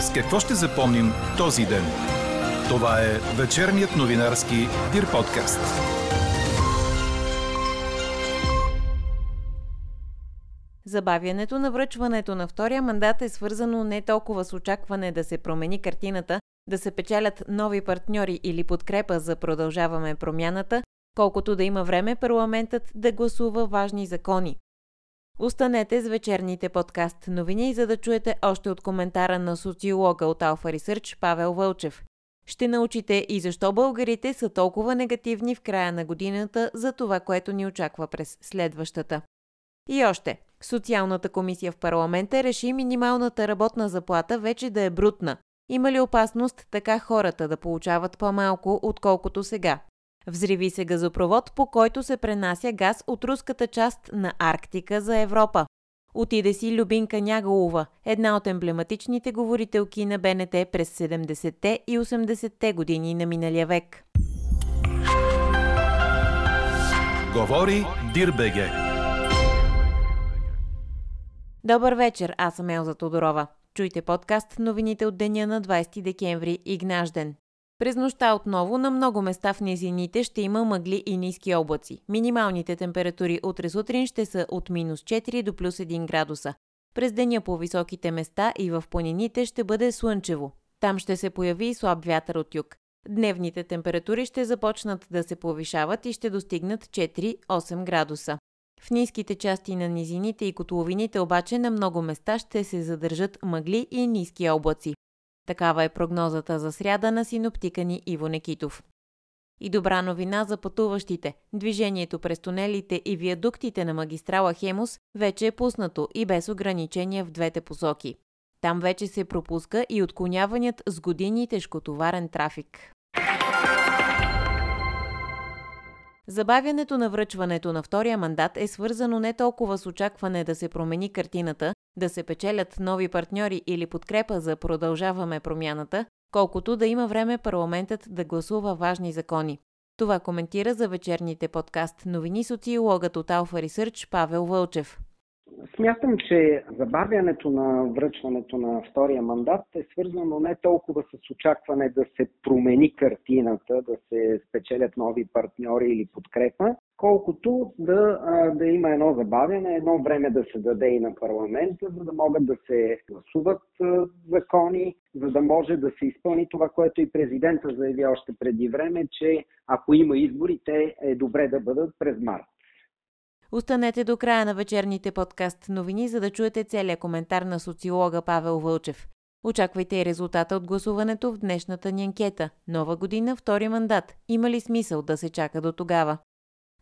С какво ще запомним този ден? Това е вечерният новинарски Дир подкаст. Забавянето на връчването на втория мандат е свързано не толкова с очакване да се промени картината, да се печелят нови партньори или подкрепа за продължаваме промяната, колкото да има време парламентът да гласува важни закони. Останете с вечерните подкаст новини, за да чуете още от коментара на социолога от Alpha Research Павел Вълчев. Ще научите и защо българите са толкова негативни в края на годината за това, което ни очаква през следващата. И още. Социалната комисия в парламента реши минималната работна заплата вече да е брутна. Има ли опасност така хората да получават по-малко, отколкото сега? Взриви се газопровод, по който се пренася газ от руската част на Арктика за Европа. Отиде си Любинка Нягалова, една от емблематичните говорителки на БНТ през 70-те и 80-те години на миналия век. Говори Дирбеге. Добър вечер, аз съм Елза Тодорова. Чуйте подкаст новините от деня на 20 декември и Гнажден. През нощта отново на много места в низините ще има мъгли и ниски облаци. Минималните температури утре сутрин ще са от минус 4 до плюс 1 градуса. През деня по високите места и в планините ще бъде слънчево. Там ще се появи и слаб вятър от юг. Дневните температури ще започнат да се повишават и ще достигнат 4-8 градуса. В ниските части на низините и котловините обаче на много места ще се задържат мъгли и ниски облаци. Такава е прогнозата за сряда на синоптика ни Иво Некитов. И добра новина за пътуващите. Движението през тунелите и виадуктите на магистрала Хемус вече е пуснато и без ограничения в двете посоки. Там вече се пропуска и отклоняванят с години тежкотоварен трафик. Забавянето на връчването на втория мандат е свързано не толкова с очакване да се промени картината, да се печелят нови партньори или подкрепа за продължаваме промяната, колкото да има време парламентът да гласува важни закони. Това коментира за вечерните подкаст новини социологът от Alpha Research Павел Вълчев. Смятам, че забавянето на връчването на втория мандат е свързано не толкова с очакване да се промени картината, да се спечелят нови партньори или подкрепа, колкото да, да има едно забавяне, едно време да се даде и на парламента, за да могат да се гласуват закони, за да може да се изпълни това, което и президента заяви още преди време, че ако има избори, те е добре да бъдат през март. Останете до края на вечерните подкаст новини, за да чуете целият коментар на социолога Павел Вълчев. Очаквайте и резултата от гласуването в днешната ни анкета. Нова година, втори мандат. Има ли смисъл да се чака до тогава?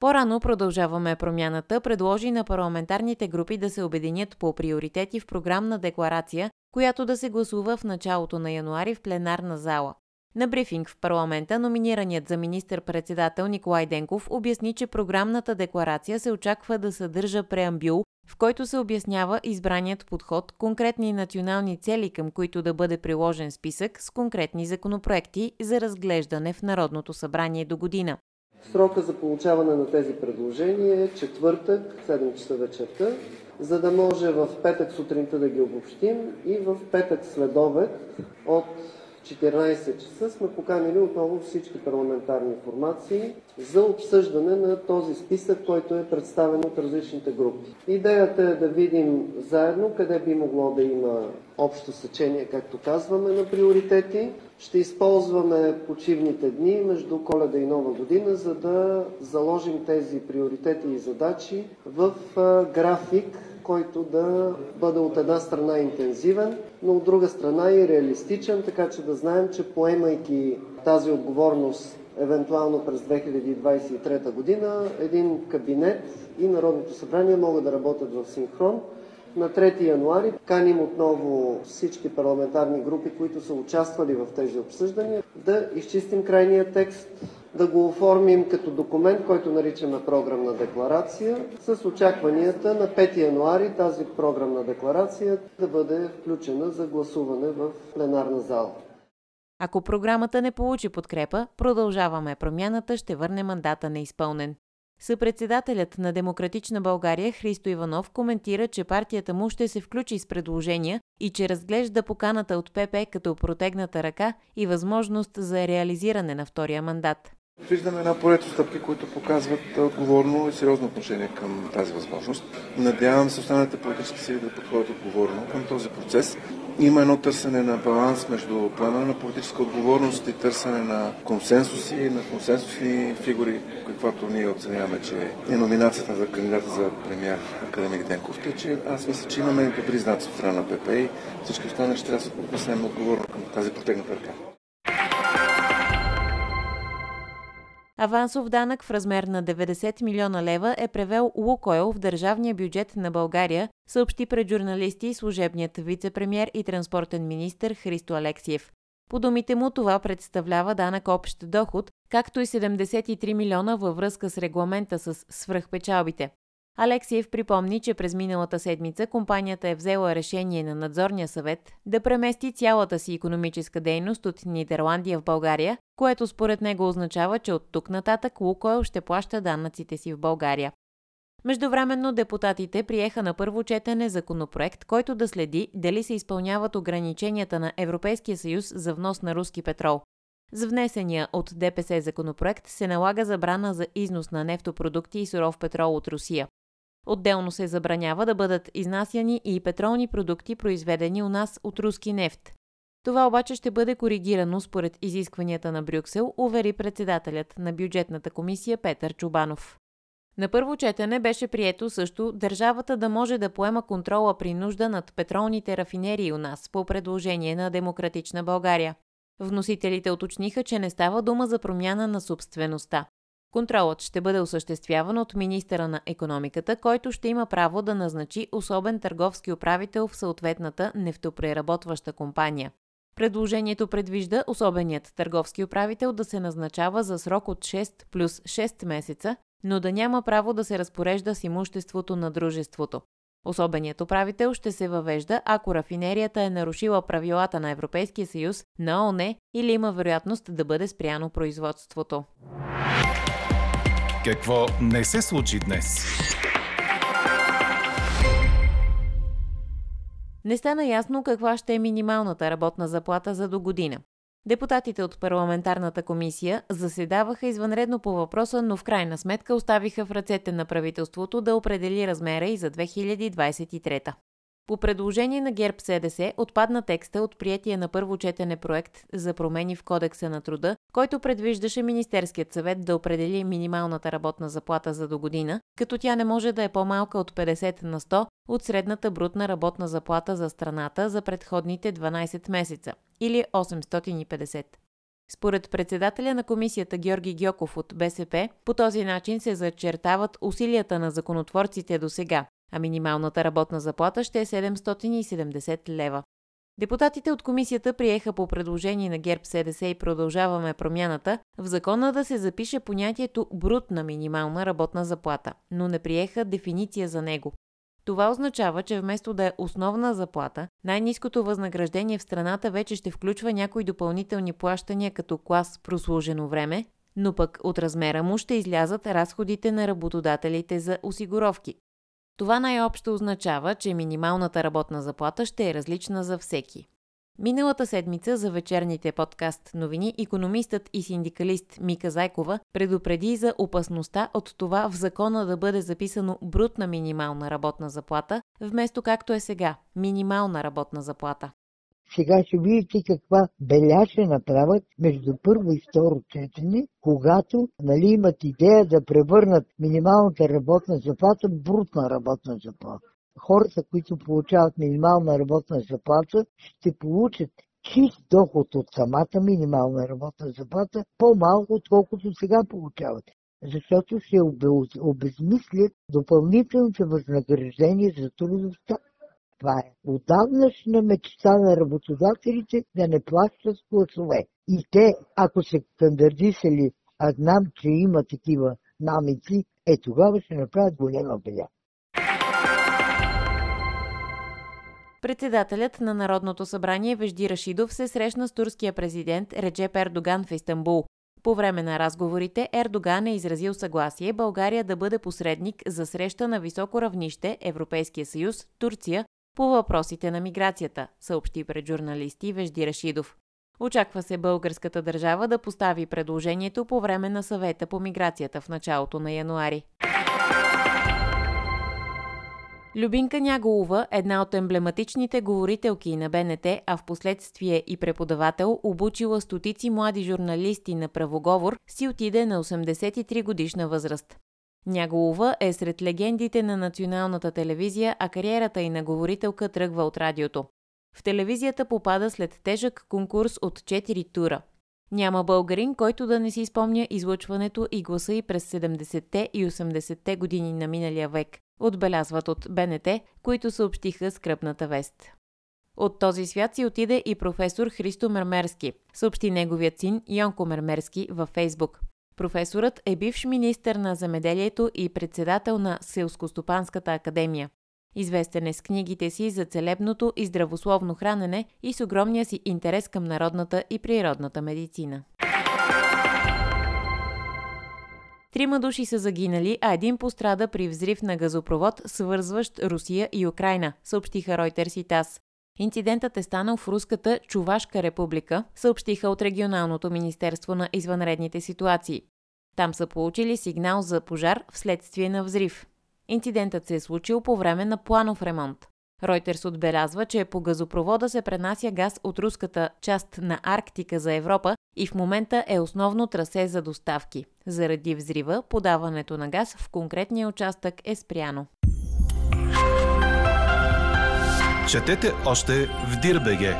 По-рано продължаваме промяната, предложи на парламентарните групи да се обединят по приоритети в програмна декларация, която да се гласува в началото на януари в пленарна зала. На брифинг в парламента номинираният за министър-председател Николай Денков обясни, че програмната декларация се очаква да съдържа преамбюл, в който се обяснява избраният подход, конкретни национални цели, към които да бъде приложен списък с конкретни законопроекти за разглеждане в Народното събрание до година. Срока за получаване на тези предложения е четвъртък, 7 часа вечерта, за да може в петък сутринта да ги обобщим и в петък следобед от 14 часа сме поканили отново всички парламентарни формации за обсъждане на този списък, който е представен от различните групи. Идеята е да видим заедно къде би могло да има общо сечение, както казваме, на приоритети. Ще използваме почивните дни между коледа и нова година, за да заложим тези приоритети и задачи в график, който да бъде от една страна интензивен, но от друга страна и реалистичен, така че да знаем, че поемайки тази отговорност евентуално през 2023 година, един кабинет и Народното събрание могат да работят в синхрон. На 3 януари каним отново всички парламентарни групи, които са участвали в тези обсъждания, да изчистим крайния текст да го оформим като документ, който наричаме програмна декларация, с очакванията на 5 януари тази програмна декларация да бъде включена за гласуване в пленарна зала. Ако програмата не получи подкрепа, продължаваме промяната, ще върне мандата неизпълнен. Съпредседателят на Демократична България Христо Иванов коментира, че партията му ще се включи с предложения и че разглежда поканата от ПП като протегната ръка и възможност за реализиране на втория мандат. Виждаме една поред стъпки, които показват отговорно и сериозно отношение към тази възможност. Надявам се останалите политически сили да подходят отговорно към този процес. Има едно търсене на баланс между поемане на политическа отговорност и търсене на консенсуси, на консенсусни фигури, каквато ние оценяваме, че е номинацията за кандидата за премьер Академик Денков. Тъй, че аз мисля, че имаме добри знаци от страна на ПП и всички останали ще трябва да се отнесем отговорно към тази протегната ръка. Авансов данък в размер на 90 милиона лева е превел Лукойл в държавния бюджет на България, съобщи пред журналисти служебният вице-премьер и транспортен министр Христо Алексиев. По думите му това представлява данък общ доход, както и 73 милиона във връзка с регламента с свръхпечалбите. Алексиев припомни, че през миналата седмица компанията е взела решение на надзорния съвет да премести цялата си економическа дейност от Нидерландия в България, което според него означава, че от тук нататък Лукойл ще плаща данъците си в България. Междувременно депутатите приеха на първо четене законопроект, който да следи дали се изпълняват ограниченията на Европейския съюз за внос на руски петрол. За внесения от ДПС законопроект се налага забрана за износ на нефтопродукти и суров петрол от Русия. Отделно се забранява да бъдат изнасяни и петролни продукти, произведени у нас от руски нефт. Това обаче ще бъде коригирано според изискванията на Брюксел, увери председателят на бюджетната комисия Петър Чубанов. На първо четене беше прието също държавата да може да поема контрола при нужда над петролните рафинерии у нас по предложение на Демократична България. Вносителите уточниха, че не става дума за промяна на собствеността. Контролът ще бъде осъществяван от министъра на економиката, който ще има право да назначи особен търговски управител в съответната нефтопреработваща компания. Предложението предвижда особеният търговски управител да се назначава за срок от 6 плюс 6 месеца, но да няма право да се разпорежда с имуществото на дружеството. Особеният управител ще се въвежда, ако рафинерията е нарушила правилата на Европейския съюз, на ОНЕ или има вероятност да бъде спряно производството. Какво не се случи днес? Не стана ясно каква ще е минималната работна заплата за до година. Депутатите от парламентарната комисия заседаваха извънредно по въпроса, но в крайна сметка оставиха в ръцете на правителството да определи размера и за 2023. По предложение на ГЕРБ СДС отпадна текста от приятия на първо четене проект за промени в Кодекса на труда, който предвиждаше Министерският съвет да определи минималната работна заплата за до година, като тя не може да е по-малка от 50 на 100 от средната брутна работна заплата за страната за предходните 12 месеца или 850. Според председателя на комисията Георги Гьоков от БСП, по този начин се зачертават усилията на законотворците до сега а минималната работна заплата ще е 770 лева. Депутатите от комисията приеха по предложение на ГЕРБ СДС и продължаваме промяната в закона да се запише понятието брутна минимална работна заплата, но не приеха дефиниция за него. Това означава, че вместо да е основна заплата, най-низкото възнаграждение в страната вече ще включва някои допълнителни плащания като клас прослужено време, но пък от размера му ще излязат разходите на работодателите за осигуровки, това най-общо означава, че минималната работна заплата ще е различна за всеки. Миналата седмица за вечерните подкаст новини економистът и синдикалист Мика Зайкова предупреди за опасността от това в закона да бъде записано брутна минимална работна заплата, вместо както е сега – минимална работна заплата. Сега ще видите каква беля ще направят между първо и второ четене, когато нали, имат идея да превърнат минималната работна заплата в брутна работна заплата. Хората, които получават минимална работна заплата, ще получат чист доход от самата минимална работна заплата по-малко, отколкото сега получават. Защото ще обезмислят допълнителните възнаграждения за трудовостта. Това е отдавнашна мечта на работодателите да не плащат гласове. И те, ако се стандартисали, а знам, че има такива намици, е тогава ще направят голяма беля. Председателят на Народното събрание Вежди Рашидов се срещна с турския президент Реджеп Ердоган в Истанбул. По време на разговорите Ердоган е изразил съгласие България да бъде посредник за среща на високо равнище Европейския съюз, Турция по въпросите на миграцията, съобщи пред журналисти Вежди Рашидов. Очаква се българската държава да постави предложението по време на съвета по миграцията в началото на януари. Любинка Няголова, една от емблематичните говорителки на БНТ, а в последствие и преподавател, обучила стотици млади журналисти на правоговор, си отиде на 83 годишна възраст. Няголова е сред легендите на националната телевизия, а кариерата и на говорителка тръгва от радиото. В телевизията попада след тежък конкурс от 4 тура. Няма българин, който да не си спомня излъчването и гласа и през 70-те и 80-те години на миналия век, отбелязват от БНТ, които съобщиха скръпната вест. От този свят си отиде и професор Христо Мермерски, съобщи неговият син Йонко Мермерски във Фейсбук. Професорът е бивш министър на замеделието и председател на Селскостопанската академия. Известен е с книгите си за целебното и здравословно хранене и с огромния си интерес към народната и природната медицина. Трима души са загинали, а един пострада при взрив на газопровод, свързващ Русия и Украина, съобщиха Reuters и ТАС. Инцидентът е станал в Руската Чувашка република, съобщиха от Регионалното министерство на извънредните ситуации. Там са получили сигнал за пожар вследствие на взрив. Инцидентът се е случил по време на планов ремонт. Ройтерс отбелязва, че по газопровода се пренася газ от руската част на Арктика за Европа и в момента е основно трасе за доставки. Заради взрива, подаването на газ в конкретния участък е спряно. Четете още в Дирбеге.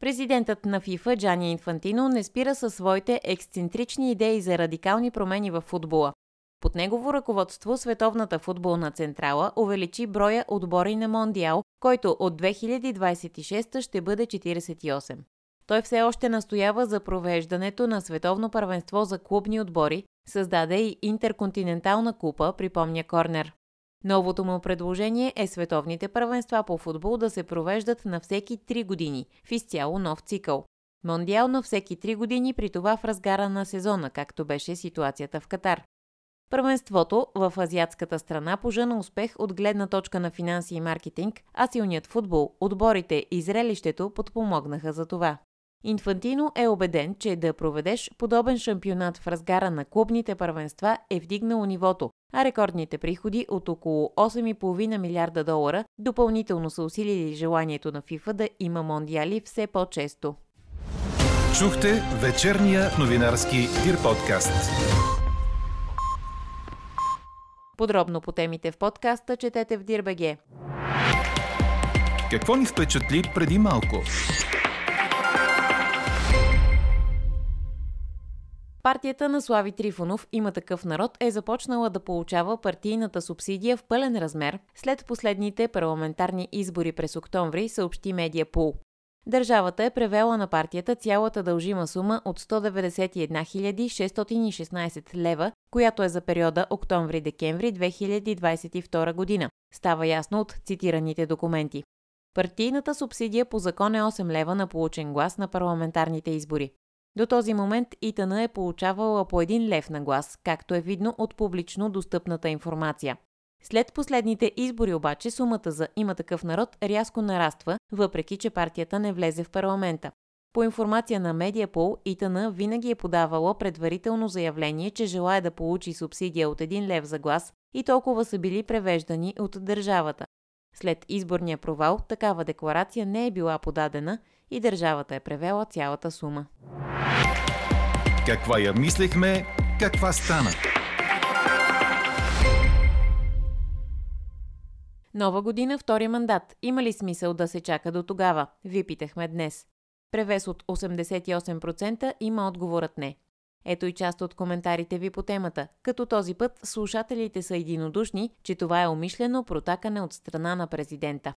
Президентът на ФИФА Джани Инфантино не спира със своите ексцентрични идеи за радикални промени в футбола. Под негово ръководство Световната футболна централа увеличи броя отбори на Мондиал, който от 2026 ще бъде 48. Той все още настоява за провеждането на световно първенство за клубни отбори, създаде и интерконтинентална купа, припомня Корнер. Новото му предложение е световните първенства по футбол да се провеждат на всеки 3 години, в изцяло нов цикъл. Мондиал на всеки 3 години, при това в разгара на сезона, както беше ситуацията в Катар. Първенството в азиатската страна пожена успех от гледна точка на финанси и маркетинг, а силният футбол, отборите и зрелището подпомогнаха за това. Инфантино е убеден, че да проведеш подобен шампионат в разгара на клубните първенства е вдигнало нивото, а рекордните приходи от около 8,5 милиарда долара допълнително са усилили желанието на ФИФА да има мондиали все по-често. Чухте вечерния новинарски Дир подкаст. Подробно по темите в подкаста четете в Дирбеге. Какво ни впечатли преди малко? Партията на Слави Трифонов има такъв народ е започнала да получава партийната субсидия в пълен размер след последните парламентарни избори през октомври, съобщи Медиапул. Държавата е превела на партията цялата дължима сума от 191 616 лева, която е за периода октомври-декември 2022 година. Става ясно от цитираните документи. Партийната субсидия по закон е 8 лева на получен глас на парламентарните избори. До този момент ИТН е получавала по 1 лев на глас, както е видно от публично достъпната информация. След последните избори обаче сумата за има такъв народ рязко нараства, въпреки че партията не влезе в парламента. По информация на Медиапол, ИТН винаги е подавало предварително заявление, че желая да получи субсидия от 1 лев за глас и толкова са били превеждани от държавата. След изборния провал, такава декларация не е била подадена и държавата е превела цялата сума. Каква я мислехме, каква стана? Нова година, втори мандат. Има ли смисъл да се чака до тогава? Ви питахме днес. Превес от 88% има отговорът не. Ето и част от коментарите ви по темата, като този път слушателите са единодушни, че това е умишлено протакане от страна на президента.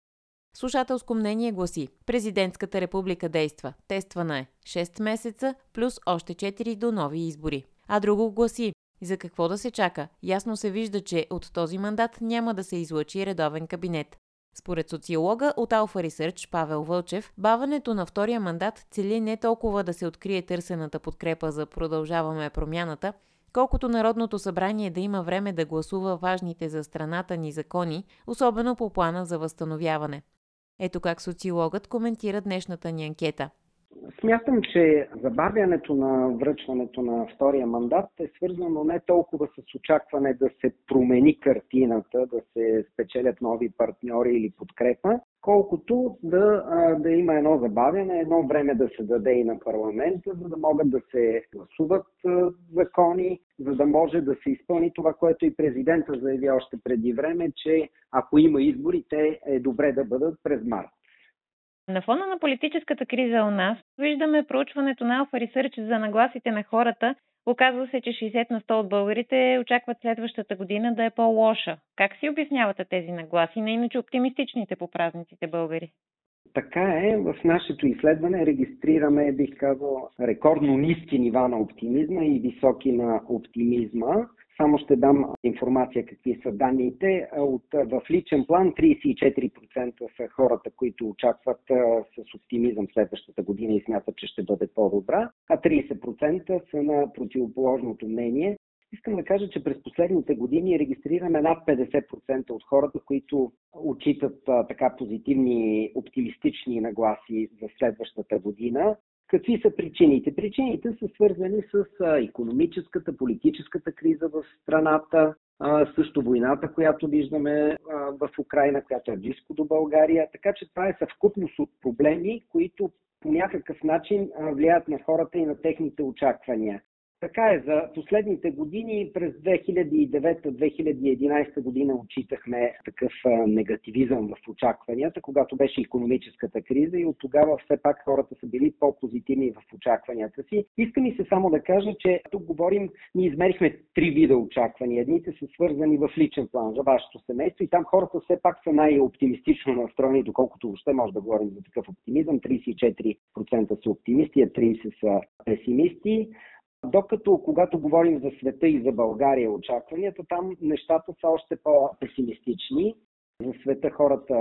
Слушателско мнение гласи Президентската република действа. Тествана е 6 месеца плюс още 4 до нови избори. А друго гласи за какво да се чака? Ясно се вижда, че от този мандат няма да се излъчи редовен кабинет. Според социолога от Alpha Research Павел Вълчев, баването на втория мандат цели не толкова да се открие търсената подкрепа за продължаваме промяната, колкото Народното събрание да има време да гласува важните за страната ни закони, особено по плана за възстановяване. Ето как социологът коментира днешната ни анкета – Смятам, че забавянето на връчването на втория мандат е свързано не толкова с очакване да се промени картината, да се спечелят нови партньори или подкрепа, колкото да, да има едно забавяне, едно време да се даде и на парламента, за да могат да се гласуват закони, за да може да се изпълни това, което и президента заяви още преди време, че ако има избори, те е добре да бъдат през март. На фона на политическата криза у нас виждаме проучването на Alpha Research за нагласите на хората. Оказва се, че 60 на 100 от българите очакват следващата година да е по-лоша. Как си обяснявате тези нагласи на иначе оптимистичните по празниците българи? Така е, в нашето изследване регистрираме, бих казал, рекордно ниски нива на оптимизма и високи на оптимизма. Само ще дам информация какви са данните. От, в личен план 34% са хората, които очакват с оптимизъм следващата година и смятат, че ще бъде по-добра, а 30% са на противоположното мнение. Искам да кажа, че през последните години регистрираме над 50% от хората, които отчитат така позитивни, оптимистични нагласи за следващата година. Какви са причините? Причините са свързани с економическата, политическата криза в страната, също войната, която виждаме в Украина, която е близко до България. Така че това е съвкупност от проблеми, които по някакъв начин влияят на хората и на техните очаквания. Така е, за последните години през 2009-2011 година отчитахме такъв негативизъм в очакванията, когато беше економическата криза и от тогава все пак хората са били по-позитивни в очакванията си. Иска ми се само да кажа, че тук говорим, ние измерихме три вида очаквания. Едните са свързани в личен план за вашето семейство и там хората все пак са най-оптимистично настроени, доколкото въобще може да говорим за такъв оптимизъм. 34% са оптимисти, а 30% са песимисти. Докато когато говорим за света и за България очакванията, там нещата са още по-песимистични. За света хората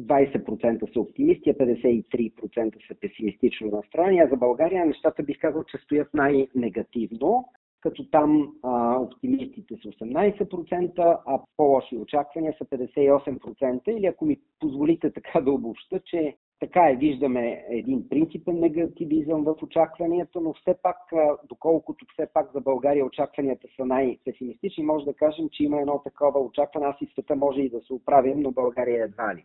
20% са оптимисти, а 53% са песимистично настроени, а за България нещата бих казал, че стоят най-негативно, като там а, оптимистите са 18%, а по-лоши очаквания са 58%, или ако ми позволите така да обобща, че така е, виждаме един принципен негативизъм в очакванията, но все пак, доколкото все пак за България очакванията са най-песимистични, може да кажем, че има едно такова очакване. Аз и света може и да се оправим, но България едва ли.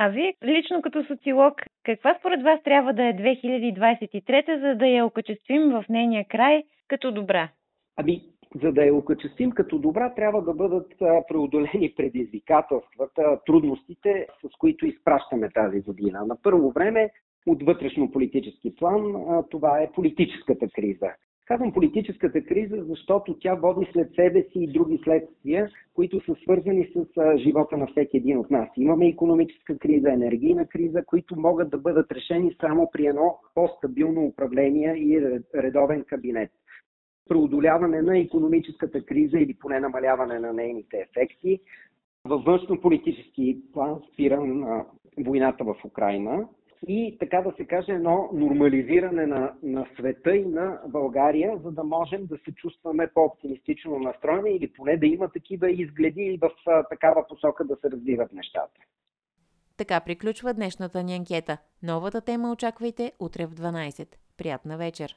А вие, лично като социолог, каква според вас трябва да е 2023, за да я окачествим в нейния край като добра? Ами, за да я окачествим като добра, трябва да бъдат преодолени предизвикателствата, трудностите, с които изпращаме тази година. На първо време, от вътрешно-политически план, това е политическата криза. Казвам политическата криза, защото тя води след себе си и други следствия, които са свързани с живота на всеки един от нас. Имаме економическа криза, енергийна криза, които могат да бъдат решени само при едно по-стабилно управление и редовен кабинет преодоляване на економическата криза или поне намаляване на нейните ефекти. Във външно-политически план спира на войната в Украина и така да се каже едно нормализиране на, на света и на България, за да можем да се чувстваме по-оптимистично настроени или поне да има такива изгледи и в такава посока да се развиват нещата. Така приключва днешната ни анкета. Новата тема очаквайте утре в 12. Приятна вечер!